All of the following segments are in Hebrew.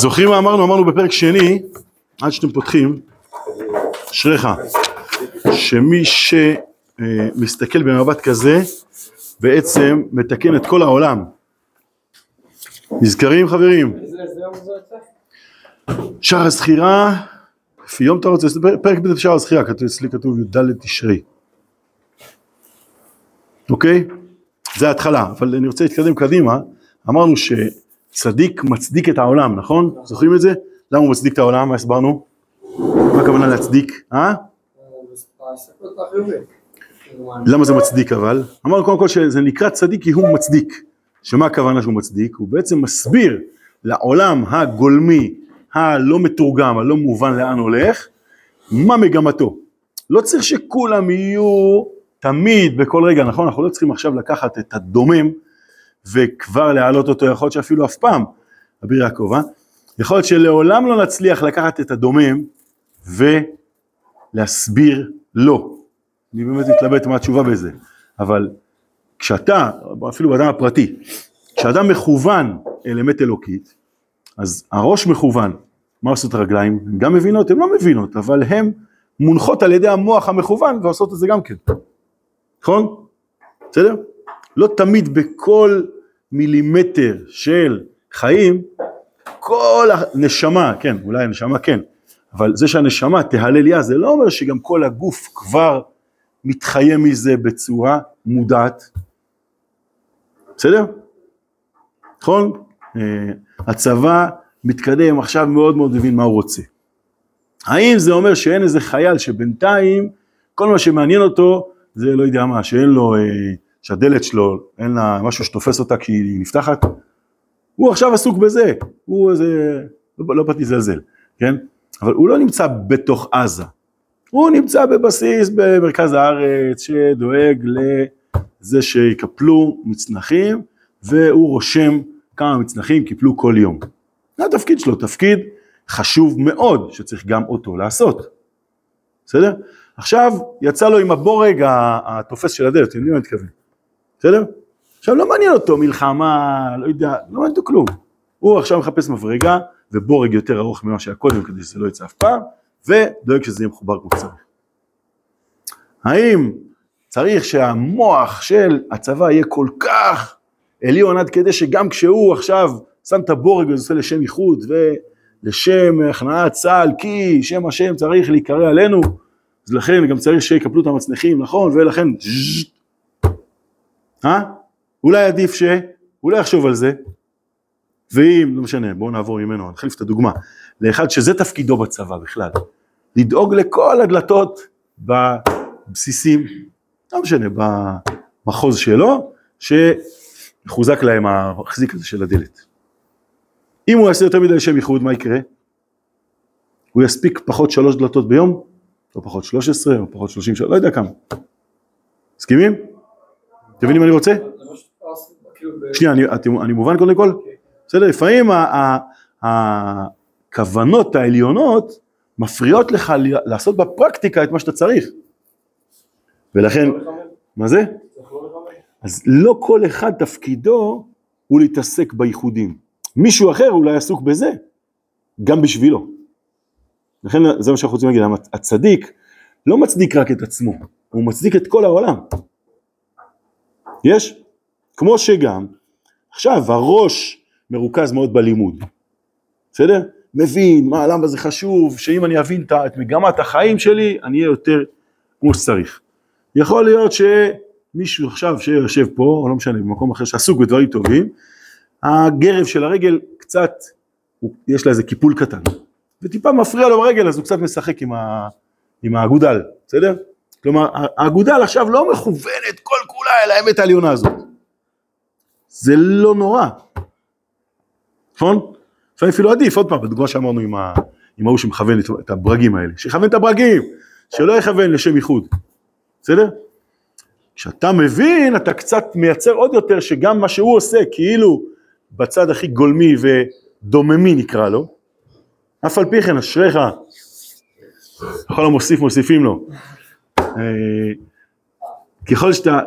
זוכרים מה אמרנו? אמרנו בפרק שני, עד שאתם פותחים, אשריך, שמי שמסתכל במבט כזה, בעצם מתקן את כל העולם. נזכרים חברים? שער הזכירה, לפי יום אתה רוצה, פרק ב' שער הזכירה, אצלי כתוב י"ד תשרי. אוקיי? זה ההתחלה, אבל אני רוצה להתקדם קדימה. אמרנו שצדיק מצדיק את העולם, נכון? זוכרים את זה? למה הוא מצדיק את העולם? מה הסברנו? מה הכוונה להצדיק? אה? למה זה מצדיק אבל? אמרנו קודם כל שזה נקרא צדיק כי הוא מצדיק. שמה הכוונה שהוא מצדיק? הוא בעצם מסביר לעולם הגולמי, הלא מתורגם, הלא מובן לאן הולך, מה מגמתו. לא צריך שכולם יהיו תמיד, בכל רגע, נכון? אנחנו לא צריכים עכשיו לקחת את הדומם וכבר להעלות אותו, יכול להיות שאפילו אף פעם, אביר יעקב, אה? יכול להיות שלעולם לא נצליח לקחת את הדומם ולהסביר לו. אני באמת מתלבט מה התשובה בזה, אבל כשאתה, אפילו באדם הפרטי, כשאדם מכוון אל אמת אלוקית, אז הראש מכוון, מה עושות הרגליים? הן גם מבינות? הן לא מבינות, אבל הן מונחות על ידי המוח המכוון ועושות את זה גם כן. נכון? בסדר? לא תמיד בכל מילימטר של חיים, כל הנשמה, כן, אולי הנשמה כן, אבל זה שהנשמה תהלל יה, זה לא אומר שגם כל הגוף כבר מתחיה מזה בצורה מודעת. בסדר? נכון? אה, הצבא מתקדם עכשיו מאוד מאוד מבין מה הוא רוצה. האם זה אומר שאין איזה חייל שבינתיים כל מה שמעניין אותו זה לא יודע מה, שאין לו, אה, שהדלת שלו, אין לה משהו שתופס אותה כי היא נפתחת? הוא עכשיו עסוק בזה, הוא איזה, לא, לא באתי לזלזל, כן? אבל הוא לא נמצא בתוך עזה, הוא נמצא בבסיס במרכז הארץ שדואג לזה שיקפלו מצנחים והוא רושם כמה מצנחים קיפלו כל יום. זה התפקיד שלו, תפקיד חשוב מאוד שצריך גם אותו לעשות, בסדר? עכשיו יצא לו עם הבורג התופס של הדלת, אתם יודעים מה אני מתכוון, בסדר? עכשיו לא מעניין אותו מלחמה, לא יודע, לא מעניין אותו כלום. הוא עכשיו מחפש מברגה ובורג יותר ארוך ממה שהיה קודם כדי שזה לא יצא אף פעם, ודואג שזה יהיה מחובר כמו שצריך. האם צריך שהמוח של הצבא יהיה כל כך עליון עד כדי שגם כשהוא עכשיו שם את הבורג וזה עושה לשם איחוד ולשם הכנעת צה"ל כי שם השם צריך להיקרא עלינו אז לכן גם צריך שיקפלו את המצנחים נכון ולכן אה? אולי עדיף ש... אולי יחשוב על זה ואם, לא משנה, בואו נעבור ממנו, נחליף את הדוגמה, לאחד שזה תפקידו בצבא בכלל, לדאוג לכל הדלתות בבסיסים, לא משנה, במחוז שלו, שיחוזק להם המחזיק הזה של הדלת. אם הוא יעשה יותר מדי לשם ייחוד, מה יקרה? הוא יספיק פחות שלוש דלתות ביום, או פחות שלוש עשרה, או פחות שלושים שלוש, לא יודע כמה. מסכימים? אתם מבינים מה אני רוצה? שנייה, אני, מובן קודם כל? בסדר? לפעמים הכוונות העליונות מפריעות לך לעשות בפרקטיקה את מה שאתה צריך. ולכן, מה זה? אז לא כל אחד תפקידו הוא להתעסק בייחודים. מישהו אחר אולי עסוק בזה, גם בשבילו. לכן זה מה שאנחנו רוצים להגיד, הצדיק לא מצדיק רק את עצמו, הוא מצדיק את כל העולם. יש? כמו שגם, עכשיו הראש מרוכז מאוד בלימוד, בסדר? מבין מה, למה זה חשוב, שאם אני אבין את מגמת החיים שלי, אני אהיה יותר כמו שצריך. יכול להיות שמישהו עכשיו שיושב פה, או לא משנה, במקום אחר שעסוק בדברים טובים, הגרב של הרגל קצת, יש לה איזה קיפול קטן, וטיפה מפריע לו ברגל, אז הוא קצת משחק עם, ה, עם האגודל, בסדר? כלומר, האגודל עכשיו לא מכוונת כל כולה אל האמת העליונה הזאת. זה לא נורא, נכון? לפעמים אפילו עדיף, עוד פעם, בדוגמה שאמרנו עם, עם ההוא שמכוון את הברגים האלה, שיכוון את הברגים, שלא יכוון לשם ייחוד, בסדר? כשאתה מבין, אתה קצת מייצר עוד יותר שגם מה שהוא עושה, כאילו בצד הכי גולמי ודוממי נקרא לו, אף על פי כן אשריך, כל המוסיף מוסיפים לו. אה, ככל שאתה...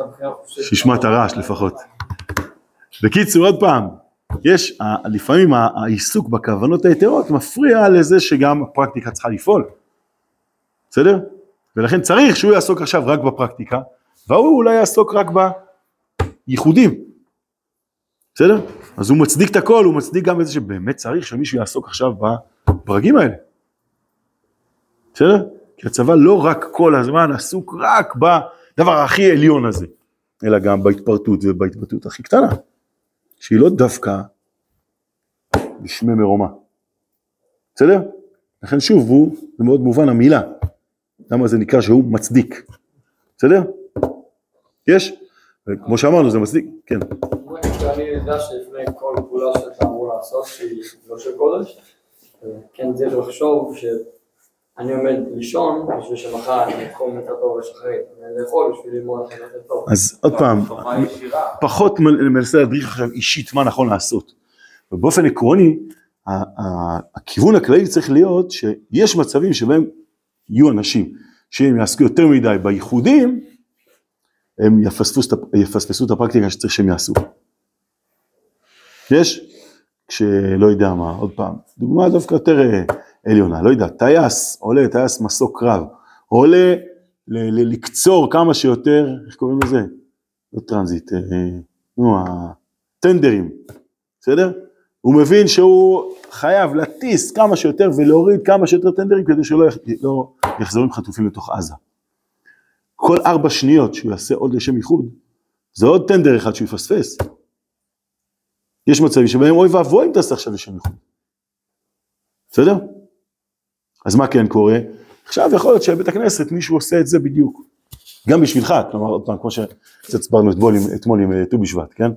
הבחירה, חושב... שישמע את הרעש לפחות. בקיצור, עוד פעם, יש, לפעמים העיסוק בכוונות היתרות מפריע לזה שגם הפרקטיקה צריכה לפעול. בסדר? ולכן צריך שהוא יעסוק עכשיו רק בפרקטיקה, והוא אולי יעסוק רק בייחודים. בסדר? אז הוא מצדיק את הכל, הוא מצדיק גם את זה שבאמת צריך שמישהו יעסוק עכשיו בברגים האלה. בסדר? כי הצבא לא רק כל הזמן עסוק רק בדבר הכי עליון הזה, אלא גם בהתפרטות ובהתבטאות הכי קטנה, שהיא לא דווקא בשמי מרומה. בסדר? לכן שוב, הוא, זה מאוד מובן המילה, למה זה נקרא שהוא מצדיק. בסדר? יש? וכמו שאמרנו, זה מצדיק, כן. אני יודע שלפני כל פעולה שאתה אמור לעשות, שהיא לא של קודש, כן צריך לחשוב שאני עומד לישון בשביל שמחר אני אתחום יותר טוב ושחרית, אני לאכול בשביל ללמוד לכם יותר טוב. אז עוד פעם, ישירה. פחות מנסה להדריך עכשיו אישית מה נכון לעשות. ובאופן עקרוני, הכיוון הכללי צריך להיות שיש מצבים שבהם יהיו אנשים שאם יעסקו יותר מדי בייחודים, הם את יפספסו את הפרקטיקה שצריך שהם יעשו. יש? כשלא יודע מה, עוד פעם, דוגמה דווקא יותר אה, עליונה, לא יודע, טייס עולה, טייס מסוק קרב, עולה ל- ל- לקצור כמה שיותר, איך קוראים לזה? לא טרנזיט, אה, נו, הטנדרים, בסדר? הוא מבין שהוא חייב להטיס כמה שיותר ולהוריד כמה שיותר טנדרים כדי שלא יח- לא יחזרו עם חטופים לתוך עזה. כל ארבע שניות שהוא יעשה עוד לשם איחוד, זה עוד טנדר אחד שהוא יפספס. יש מצבים שבהם אוי ואבוי אם תעשה עכשיו לשם איחוד. בסדר? אז מה כן קורה? עכשיו יכול להיות שבבית הכנסת מישהו עושה את זה בדיוק. גם בשבילך, כלומר עוד פעם, כמו שקצת הסברנו אתמול, אתמול עם אה, ט"ו בשבט, כן?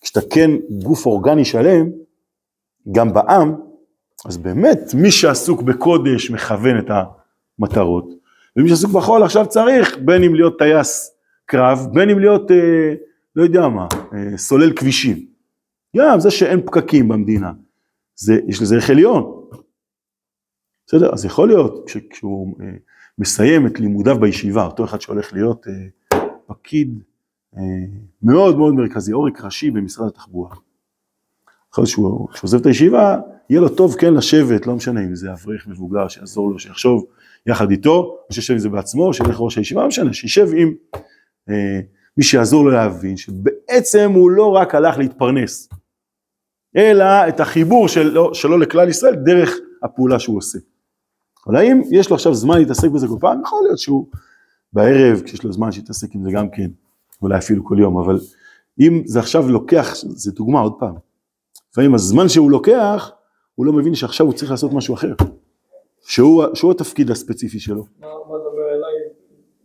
כשאתה כן גוף אורגני שלם, גם בעם, אז באמת מי שעסוק בקודש מכוון את המטרות, ומי שעסוק בחול עכשיו צריך בין אם להיות טייס קרב, בין אם להיות, אה, לא יודע מה, אה, סולל כבישים. גם זה שאין פקקים במדינה, זה, יש לזה ערך עליון. בסדר? אז יכול להיות כש, כשהוא אה, מסיים את לימודיו בישיבה, אותו אחד שהולך להיות אה, פקיד אה, מאוד מאוד מרכזי, עורק ראשי במשרד התחבורה. להיות שהוא, כשהוא עוזב את הישיבה, יהיה לו טוב כן לשבת, לא משנה אם זה אברך מבוגר שיעזור לו, שיחשוב יחד איתו, או שישב עם זה בעצמו, או שילך ראש הישיבה, לא משנה, שישב עם אה, מי שיעזור לו להבין שבעצם הוא לא רק הלך להתפרנס, אלא את החיבור שלו, שלו לכלל ישראל דרך הפעולה שהוא עושה. אבל האם יש לו עכשיו זמן להתעסק בזה כל פעם? יכול להיות שהוא בערב, כשיש לו זמן שיתעסק עם זה גם כן, אולי אפילו כל יום, אבל אם זה עכשיו לוקח, זה דוגמה עוד פעם, לפעמים הזמן שהוא לוקח, הוא לא מבין שעכשיו הוא צריך לעשות משהו אחר, שהוא, שהוא התפקיד הספציפי שלו. מה מה לדבר אליי?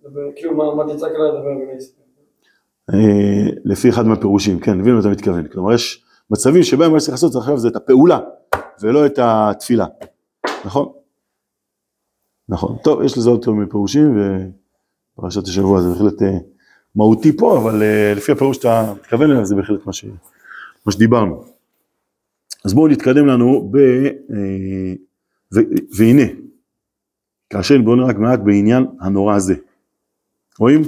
לדבר- כאילו מה מה תצעק אליי לדבר אה, לפי אחד מהפירושים, כן, מבין מה אתה מתכוון, כלומר יש מצבים שבהם מה שצריך לעשות עכשיו זה את הפעולה, ולא את התפילה, נכון? נכון, טוב, יש לזה עוד כל מיני פירושים, ופרשת השבוע זה בהחלט אה, מהותי פה, אבל אה, לפי הפירוש שאתה מתכוון אליו זה בהחלט מה, ש, מה שדיברנו. אז בואו נתקדם לנו ב... אה, ו, והנה, כאשר בואו נראה רק מעט בעניין הנורא הזה. רואים?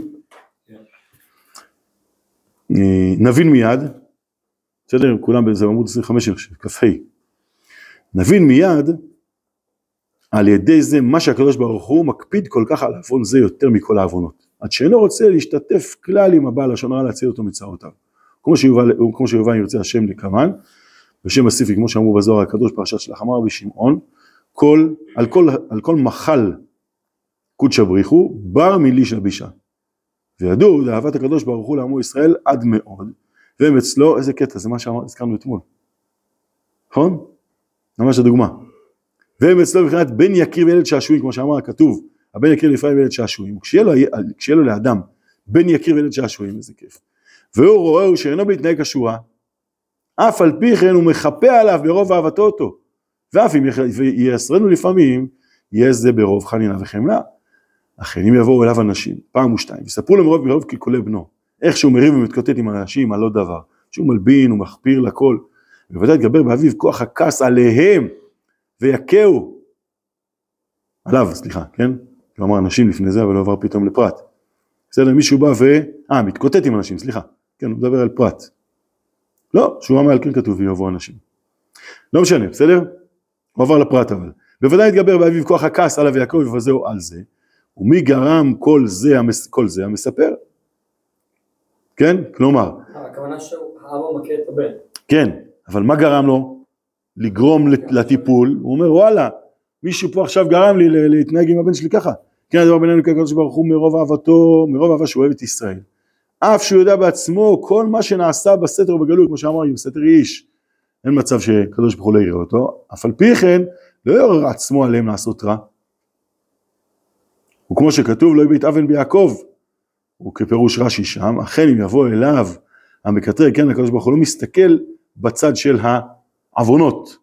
אה, נבין מיד, בסדר? כולם זה עמוד 25 אני חושב, כ"ה. נבין מיד על ידי זה מה שהקדוש ברוך הוא מקפיד כל כך על עוון זה יותר מכל העוונות. עד שאינו רוצה להשתתף כלל עם הבעל לשון הרע להציל אותו מצרותיו. כמו שיובא, אם ירצה השם לקמן, בשם הסיפי כמו שאמרו בזוהר הקדוש פרשת שלח אמר רבי שמעון, כל, על, כל, על כל מחל קודשא בריחו בר מלישא בישא. וידעו לאהבת הקדוש ברוך הוא לעמו ישראל עד מאוד, והם אצלו, איזה קטע, זה מה שהזכרנו אתמול, נכון? ממש הדוגמה. והם אצלו מבחינת בן יקיר וילד שעשועים, כמו שאמר הכתוב, הבן יקיר לאפרים וילד שעשועים, כשיהיה לו, כשיהיה לו לאדם בן יקיר וילד שעשועים, איזה כיף. והוא רואה שאינו בהתנהג כשורה, אף על פי כן הוא מחפה עליו ברוב אהבתו אותו, ואף אם יעשרנו לפעמים, יהיה זה ברוב חנינה וחמלה. אכן אם יבואו אליו אנשים, פעם ושתיים, ויספרו לו מרוב ברוב קלקולי בנו, איך שהוא מריב ומתקוטט עם אנשים על לא דבר, שהוא מלבין ומחפיר לכל, ובוודאי יתגבר באביו כוח הכעס עליהם, ויכהו, עליו, סליחה, כן? הוא אמר אנשים לפני זה, אבל הוא עבר פתאום לפרט. בסדר, מישהו בא ו... אה, מתקוטט עם אנשים, סליחה. כן, הוא מדבר על פרט. לא, שורה מעל כן כתוב ויבוא אנשים. לא משנה, בסדר? הוא עבר לפרט אבל. בוודאי התגבר באביב כוח הכעס עליו ויעקב ויבזהו על זה. ומי גרם כל זה, המס... כל זה המספר? כן? כלומר, הכוונה שהאבא מכה את הבן. כן, אבל מה גרם לו? לגרום לט- לטיפול, הוא אומר וואלה, מישהו פה עכשיו גרם לי להתנהג עם הבן שלי ככה. כן הדבר בינינו כקדוש ברוך הוא מרוב אהבתו, מרוב אהבה שהוא אוהב את ישראל. אף שהוא יודע בעצמו כל מה שנעשה בסתר ובגלוי, כמו שאמרנו, בסתר איש, אין מצב שקדוש ברוך הוא לא יראה אותו, אף על פי כן לא יעורר עצמו עליהם לעשות רע. וכמו שכתוב לא יביט אבן ביעקב, וכפירוש רש"י שם, אכן אם יבוא אליו המקטרג, כן הקדוש ברוך הוא לא מסתכל בצד של העוונות,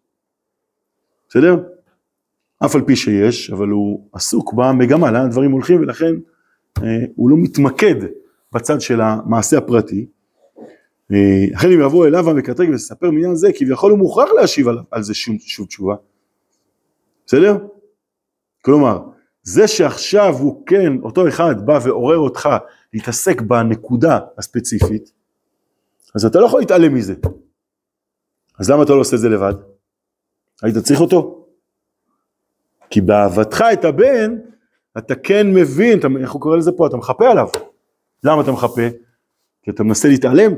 בסדר? אף על פי שיש, אבל הוא עסוק במגמה, לאן הדברים הולכים, ולכן אה, הוא לא מתמקד בצד של המעשה הפרטי. אה, אכן אם יבוא אליו המקטרג ויספר מעניין זה, כביכול הוא מוכרח להשיב על, על זה שוב, שוב תשובה. בסדר? כלומר, זה שעכשיו הוא כן, אותו אחד בא ועורר אותך להתעסק בנקודה הספציפית, אז אתה לא יכול להתעלם מזה. אז למה אתה לא עושה את זה לבד? היית צריך אותו? כי באהבתך את הבן, אתה כן מבין, אתה, איך הוא קורא לזה פה? אתה מחפה עליו. למה אתה מחפה? כי אתה מנסה להתעלם?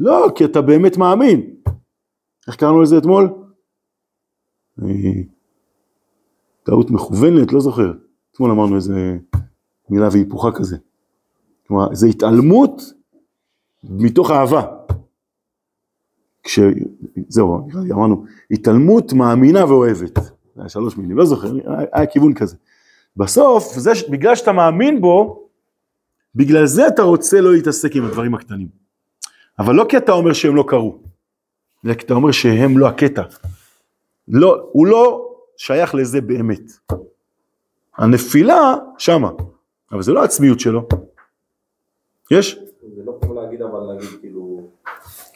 לא, כי אתה באמת מאמין. איך קראנו לזה אתמול? טעות מכוונת, לא זוכר. אתמול אמרנו איזה מילה והיפוכה כזה. כלומר, זה התעלמות מתוך אהבה. כש... זהו, נראה לי, אמרנו, התעלמות מאמינה ואוהבת. זה היה שלוש מילים, לא זוכר, היה, כיוון כזה. בסוף, זה, בגלל שאתה מאמין בו, בגלל זה אתה רוצה לא להתעסק עם הדברים הקטנים. אבל לא כי אתה אומר שהם לא קרו, אלא כי אתה אומר שהם לא הקטע. לא, הוא לא שייך לזה באמת. הנפילה שמה, אבל זה לא העצמיות שלו. יש? זה לא כמו להגיד אבל להגיד כאילו,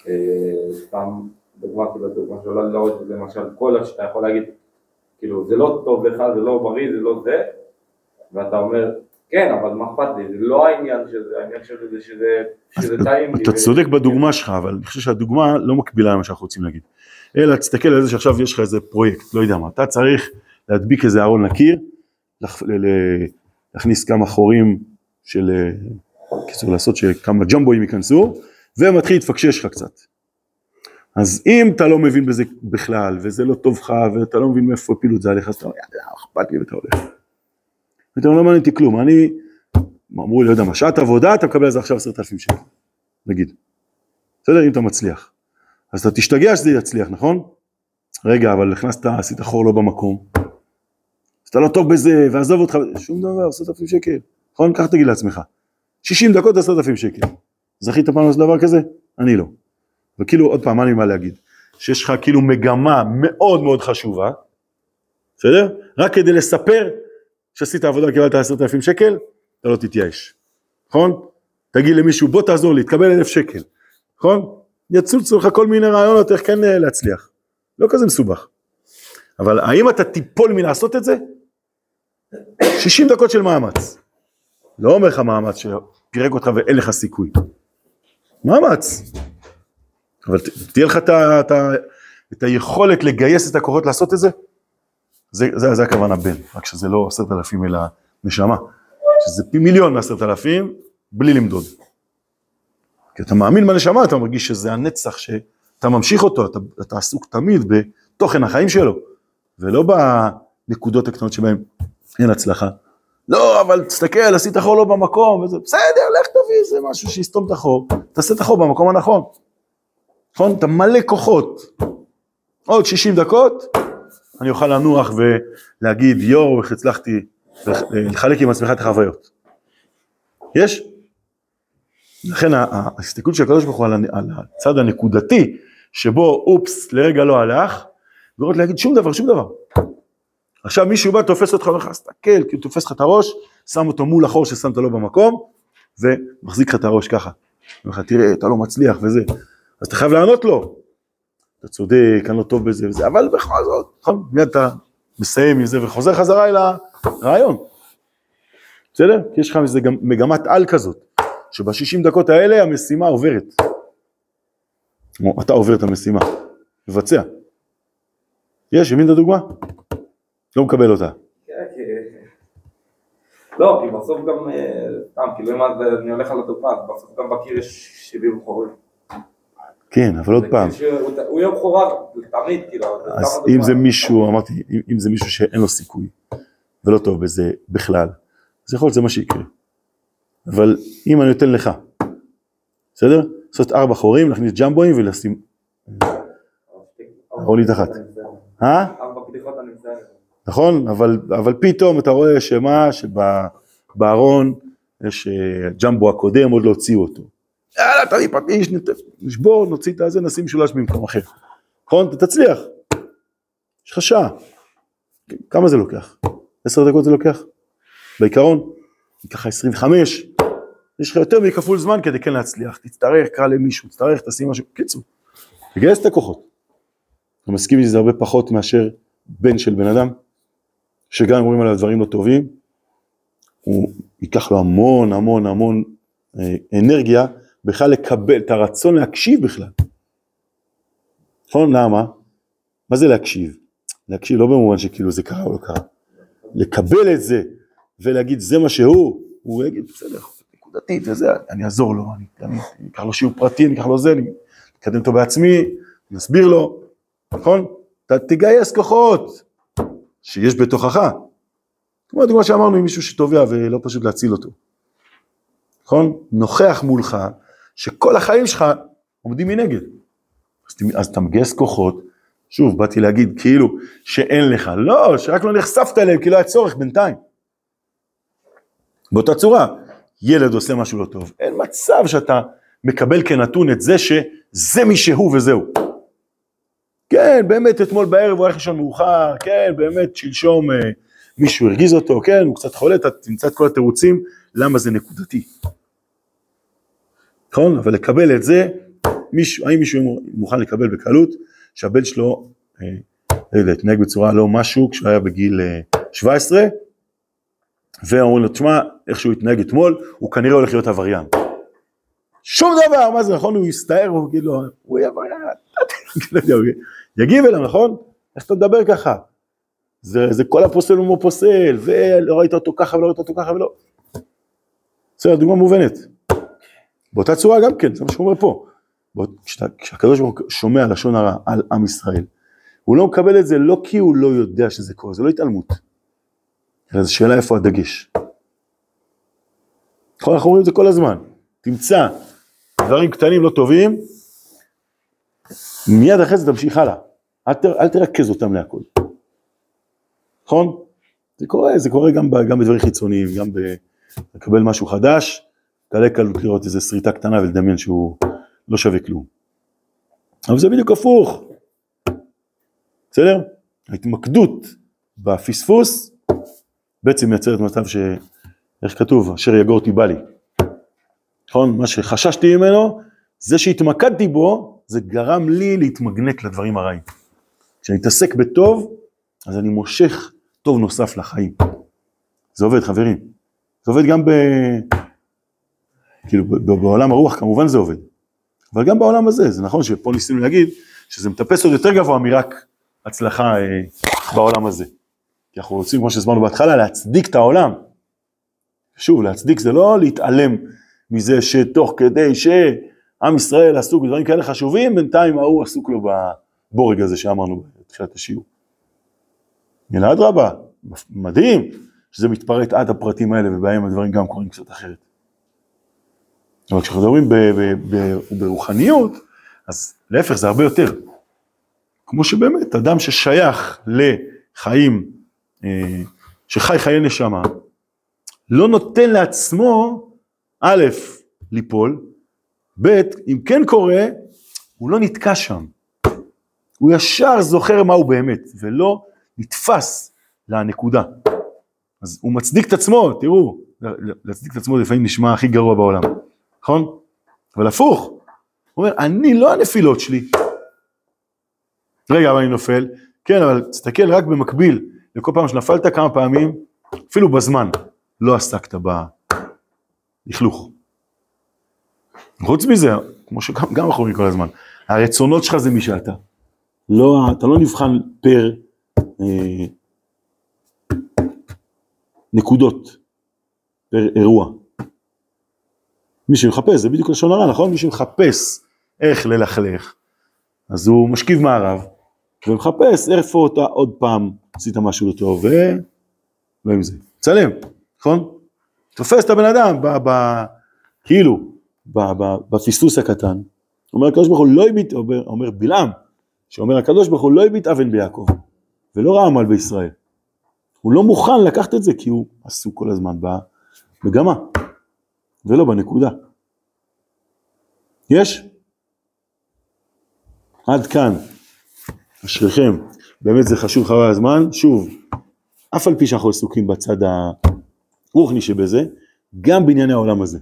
אה, סתם דוגמה כאילו דוגמה שעולה לי לראש למשל קולה שאתה יכול להגיד כאילו זה לא טוב לך, זה לא בריא, זה לא זה ואתה אומר כן אבל מה אכפת לי, זה לא העניין שזה, העניין של זה שזה, שזה טעים לי אתה צודק בדוגמה שלך, אבל אני חושב שהדוגמה לא מקבילה למה שאנחנו רוצים להגיד. אלא תסתכל על זה שעכשיו יש לך איזה פרויקט, לא יודע מה, אתה צריך להדביק איזה ארון לקיר, להכניס כמה חורים של, אה, קיצור לעשות שכמה ג'מבואים ייכנסו, ומתחיל להתפקשש לך קצת. אז אם אתה לא מבין בזה בכלל, וזה לא טוב לך, ואתה לא מבין מאיפה הפילו את זה עליך, אז אתה אומר, יאללה, אכפת לי ואתה הולך. אומר, לא מעניין אותי כלום, אני, אמרו לי, לא יודע מה, שעת עבודה, אתה מקבל על זה עכשיו עשרת אלפים שקל, נגיד. בסדר, אם אתה מצליח. אז אתה תשתגע שזה יצליח, נכון? רגע, אבל הכנסת, עשית חור לא במקום. אז אתה לא טוב בזה, ועזוב אותך, שום דבר, עשרת אלפים שקל. נכון? ככה תגיד לעצמך. 60 דקות עשרת אלפים שקל. זכית פעם לעשות דבר כזה? אני לא. וכאילו, עוד פעם, מה אני מה להגיד? שיש לך כאילו מגמה מאוד מאוד חשובה, בסדר? רק כדי לספר שעשית עבודה קיבלת עשרת אלפים שקל, אתה לא תתייאש, נכון? תגיד למישהו בוא תעזור לי, תקבל אלף שקל, נכון? יצוצו לך כל מיני רעיונות איך כן אה, להצליח, לא כזה מסובך. אבל האם אתה תיפול מלעשות את זה? 60 דקות של מאמץ. לא אומר לך מאמץ שפירק אותך ואין לך סיכוי. מאמץ. אבל תהיה לך את היכולת לגייס את הכוחות לעשות את זה? זה, זה, זה הכוונה בן, רק שזה לא עשרת אלפים אלא נשמה. שזה פי מיליון מעשרת אלפים, בלי למדוד. כי אתה מאמין בנשמה, אתה מרגיש שזה הנצח שאתה ממשיך אותו, אתה, אתה עסוק תמיד בתוכן החיים שלו, ולא בנקודות הקטנות שבהן אין הצלחה. לא, אבל תסתכל, עשית חור לא במקום, וזה בסדר, לך תביא איזה משהו שיסתום את החור, תעשה את החור במקום הנכון. נכון? אתה מלא כוחות. עוד 60 דקות, אני אוכל לנוח ולהגיד, יואו, איך הצלחתי לחלק עם עצמך את החוויות. יש? לכן ההסתכלות של הקדוש ברוך הוא על על הצד הנקודתי, שבו אופס, לרגע לא הלך, לראות להגיד שום דבר, שום דבר. עכשיו מישהו בא, תופס אותך, אומר לך, תסתכל, הוא תופס לך את הראש, שם אותו מול החור ששמת לו במקום, ומחזיק לך את הראש ככה. אומר לך, תראה, אתה לא מצליח וזה. אז אתה חייב לענות לו. אתה צודק, אני לא טוב בזה וזה, אבל בכל זאת, נכון, מיד אתה מסיים עם זה וחוזר חזרה אל הרעיון. בסדר? כי יש לך איזה מגמת על כזאת, שב-60 דקות האלה המשימה עוברת. אתה עובר את המשימה, מבצע. יש, הבין את הדוגמה? לא מקבל אותה. כן, כי- לא, כי בסוף גם, אה, סתם, כאילו אם אני הולך על הדוגמה, בסוף גם בקיר יש 70 חורים. כן, אבל עוד פעם, הוא יהיה מחורר תמיד, כאילו, אז אם. זה מישהו, אמרתי, אם- זה מישהו שאין לו סיכוי ולא טוב בזה בכלל, אז יכול להיות זה מה שיקרה. אבל אם אני נותן לך, בסדר? לעשות ארבע חורים, להכניס ג'מבואים ולשים, רולית אחת. אה? נכון? אבל, אבל פתאום אתה רואה שמה, שבארון יש אה, ג'מבו הקודם, עוד לא הוציאו אותו. יאללה, תביא פטיש, נשבור, נוציא את הזה, נשים משולש במקום אחר. נכון? אתה תצליח. יש לך שעה. כמה זה לוקח? עשר דקות זה לוקח? בעיקרון, ככה 25, יש לך יותר מכפול זמן כדי כן להצליח. תצטרך, קרא למישהו, תצטרך, תשים משהו. קיצור, תגייס את הכוחות. אתה מסכים שזה הרבה פחות מאשר בן של בן אדם, שגם אם אומרים עליו דברים לא טובים, הוא ייקח לו המון המון המון אה, אנרגיה בכלל לקבל את הרצון להקשיב בכלל. נכון? למה? מה זה להקשיב? להקשיב לא במובן שכאילו זה קרה או לא קרה. לקבל את זה ולהגיד זה מה שהוא, הוא יגיד בסדר, נקודתית וזה, אני אעזור לו, אני, אקח לו שיעור פרטי, אני אקח לו זה, אני אקדם אותו בעצמי, נסביר לו, נכון? אתה תגייס כוחות שיש בתוכך. כמו הדוגמה שאמרנו עם מישהו שטובע ולא פשוט להציל אותו. נכון? נוכח מולך שכל החיים שלך עומדים מנגד. אז, אז אתה מגייס כוחות, שוב, באתי להגיד כאילו שאין לך, לא, שרק לא נחשפת אליהם כי לא היה צורך בינתיים. באותה צורה, ילד עושה משהו לא טוב, אין מצב שאתה מקבל כנתון את זה שזה מי שהוא וזהו. כן, באמת אתמול בערב הוא הלך לישון מאוחר, כן, באמת שלשום אה, מישהו הרגיז אותו, כן, הוא קצת חולה, אתה תמצא את כל התירוצים, למה זה נקודתי. נכון? אבל לקבל את זה, מישהו, האם מישהו מוכן לקבל בקלות שהבן שלו, אה, לא יודע, התנהג בצורה לא משהו כשהוא היה בגיל אה, 17, ואומרים לו, תשמע, איך שהוא התנהג אתמול, הוא כנראה הולך להיות עבריין. שום דבר, מה זה, נכון? הוא יסתער, הוא יגיד לו, הוא יהיה עבריין. לא הוא יגיב אליו, נכון? איך אתה מדבר ככה? זה, זה כל הפוסל ומו פוסל, ולא ראית אותו ככה ולא ראית אותו ככה ולא. בסדר, דוגמה מובנת. באותה צורה גם כן, זה מה שהוא אומר פה. כשהקדוש ברוך הוא שומע לשון הרע על עם ישראל, הוא לא מקבל את זה לא כי הוא לא יודע שזה קורה, זה לא התעלמות. אלא זו שאלה איפה הדגש. נכון, אנחנו אומרים את זה כל הזמן. תמצא דברים קטנים לא טובים, מיד אחרי זה תמשיך הלאה. אל, ת, אל תרכז אותם להכל. נכון? זה קורה, זה קורה גם, ב, גם בדברים חיצוניים, גם ב... לקבל משהו חדש, קלה קלות לראות איזה שריטה קטנה ולדמיין שהוא לא שווה כלום. אבל זה בדיוק הפוך. בסדר? ההתמקדות בפספוס בעצם מייצרת מצב ש... איך כתוב? אשר יגור אותי בא לי. נכון? מה שחששתי ממנו, זה שהתמקדתי בו, זה גרם לי להתמגנט לדברים הרעים. כשאני מתעסק בטוב, אז אני מושך טוב נוסף לחיים. זה עובד, חברים. זה עובד גם ב... כאילו, בעולם הרוח כמובן זה עובד. אבל גם בעולם הזה, זה נכון שפה ניסינו להגיד שזה מטפס עוד יותר גבוה מרק הצלחה אה, בעולם הזה. כי אנחנו רוצים, כמו שהסברנו בהתחלה, להצדיק את העולם. שוב, להצדיק זה לא להתעלם מזה שתוך כדי שעם ישראל עסוק בדברים כאלה חשובים, בינתיים ההוא עסוק לו בבורג הזה שאמרנו בתחילת השיעור. אלא אדרבה, מדהים שזה מתפרט עד הפרטים האלה ובהם הדברים גם קורים קצת אחרת. אבל כשאנחנו מדברים ברוחניות, אז להפך זה הרבה יותר. כמו שבאמת אדם ששייך לחיים, אה, שחי חיי נשמה, לא נותן לעצמו, א', ליפול, ב', אם כן קורה, הוא לא נתקע שם. הוא ישר זוכר מה הוא באמת, ולא נתפס לנקודה. אז הוא מצדיק את עצמו, תראו, להצדיק את עצמו לפעמים נשמע הכי גרוע בעולם, נכון? אבל הפוך, הוא אומר, אני לא הנפילות שלי. רגע, אבל אני נופל, כן, אבל תסתכל רק במקביל לכל פעם שנפלת כמה פעמים, אפילו בזמן, לא עסקת בלכלוך. חוץ מזה, כמו שגם גם אנחנו אומרים כל הזמן, הרצונות שלך זה מי שאתה. לא, אתה לא נבחן פר אה, נקודות, פר אירוע. מי שמחפש, זה בדיוק לשון הרע, נכון? מי שמחפש איך ללכלך, אז הוא משכיב מערב, ומחפש איפה אתה עוד פעם עשית משהו לא טוב, ו... לא עם זה. צלם, נכון? תופס את הבן אדם, ב, ב, כאילו, ב, ב, בפספוס הקטן. אומר הקדוש ברוך הוא לא הביט, אומר, אומר בלעם, שאומר הקדוש ברוך הוא לא הביט אבן ביעקב, ולא ראה עמל בישראל. הוא לא מוכן לקחת את זה כי הוא עסוק כל הזמן במגמה, ולא בנקודה. יש? עד כאן, אשריכם, באמת זה חשוב חבל הזמן, שוב, אף על פי שאנחנו עסוקים בצד הרוחני שבזה, גם בענייני העולם הזה.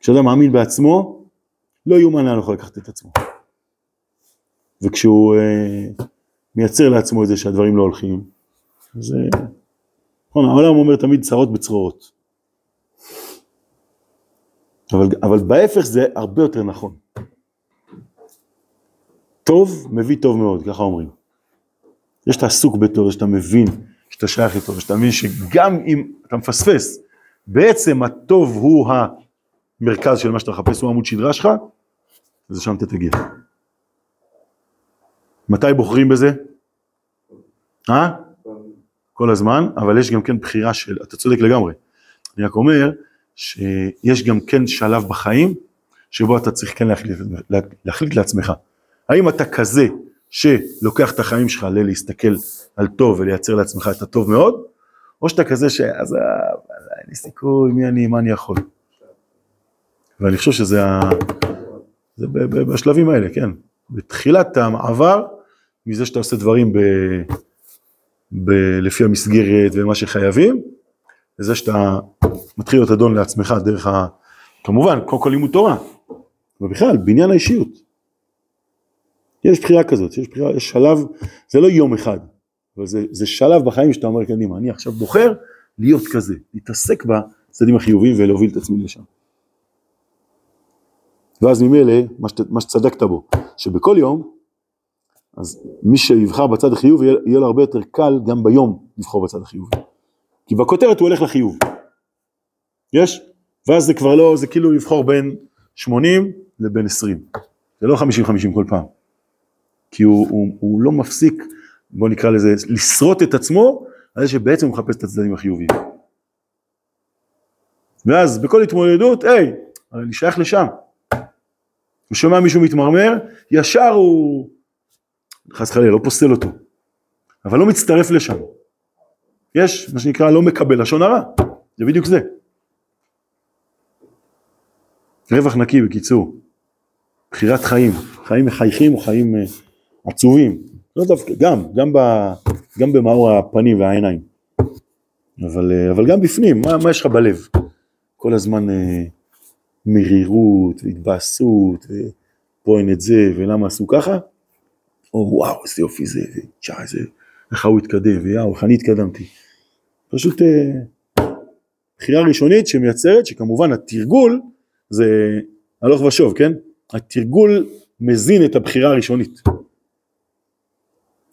כשאדם מאמין בעצמו, לא יאומן לאן יכול לקחת את עצמו. וכשהוא אה, מייצר לעצמו את זה שהדברים לא הולכים, אז נכון, העולם אומר תמיד צרות בצרורות. אבל, אבל בהפך זה הרבה יותר נכון. טוב מביא טוב מאוד, ככה אומרים. זה שאתה עסוק בטוב, זה שאתה מבין שאתה שייך לטוב, שאתה מבין שגם אם אתה מפספס, בעצם הטוב הוא המרכז של מה שאתה מחפש, הוא עמוד שדרה שלך, אז לשם אתה תגיע. מתי בוחרים בזה? אה? כל הזמן, אבל יש גם כן בחירה של, אתה צודק לגמרי. אני רק אומר שיש גם כן שלב בחיים שבו אתה צריך כן להחליט, להחליט לעצמך. האם אתה כזה שלוקח את החיים שלך ללהסתכל על טוב ולייצר לעצמך את הטוב מאוד, או שאתה כזה שעזב, אין לי סיכוי, מי אני, מה אני יכול. ואני חושב שזה ה... זה בשלבים האלה, כן. בתחילת המעבר, מזה שאתה עושה דברים ב... ב... לפי המסגרת ומה שחייבים, לזה שאתה מתחיל להיות אדון לעצמך דרך ה... כמובן, קודם כל לימוד תורה, ובכלל, בניין האישיות. יש בחירה כזאת, יש בחירה, יש שלב, זה לא יום אחד, אבל זה, זה שלב בחיים שאתה אומר קדימה, אני עכשיו בוחר להיות כזה, להתעסק בצדדים החיוביים ולהוביל את עצמי לשם. ואז ממילא, מה, מה שצדקת בו, שבכל יום, אז מי שיבחר בצד החיובי, יהיה לו הרבה יותר קל גם ביום לבחור בצד החיובי. כי בכותרת הוא הולך לחיוב. יש? ואז זה כבר לא, זה כאילו לבחור בין 80 לבין 20. זה לא 50-50 כל פעם. כי הוא, הוא, הוא לא מפסיק, בוא נקרא לזה, לשרוט את עצמו, על זה שבעצם הוא מחפש את הצדדים החיוביים. ואז בכל התמודדות, היי, אני שייך לשם. הוא שומע מישהו מתמרמר, ישר הוא, חס וחלילה, לא פוסל אותו, אבל לא מצטרף לשם. יש מה שנקרא לא מקבל לשון הרע, זה בדיוק זה. רווח נקי בקיצור, בחירת חיים, חיים מחייכים או חיים אה, עצובים, לא דווקא, גם, גם, ב, גם במאור הפנים והעיניים, אבל, אה, אבל גם בפנים, מה, מה יש לך בלב? כל הזמן אה, מרירות והתבאסות ופה אין את זה ולמה עשו ככה? או וואו איזה יופי זה, ותשע איזה, איך הוא התקדם, ויאו איך אני התקדמתי. פשוט אה, בחירה ראשונית שמייצרת, שכמובן התרגול זה הלוך ושוב, כן? התרגול מזין את הבחירה הראשונית.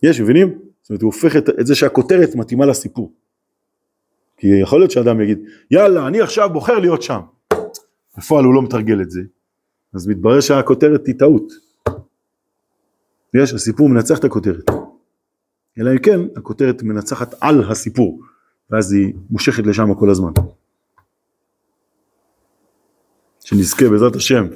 יש, מבינים? זאת אומרת, הוא הופך את, את זה שהכותרת מתאימה לסיפור. כי יכול להיות שאדם יגיד, יאללה, אני עכשיו בוחר להיות שם. בפועל הוא לא מתרגל את זה, אז מתברר שהכותרת היא טעות. יש, הסיפור מנצח את הכותרת. אלא אם כן, הכותרת מנצחת על הסיפור, ואז היא מושכת לשם כל הזמן. שנזכה בעזרת השם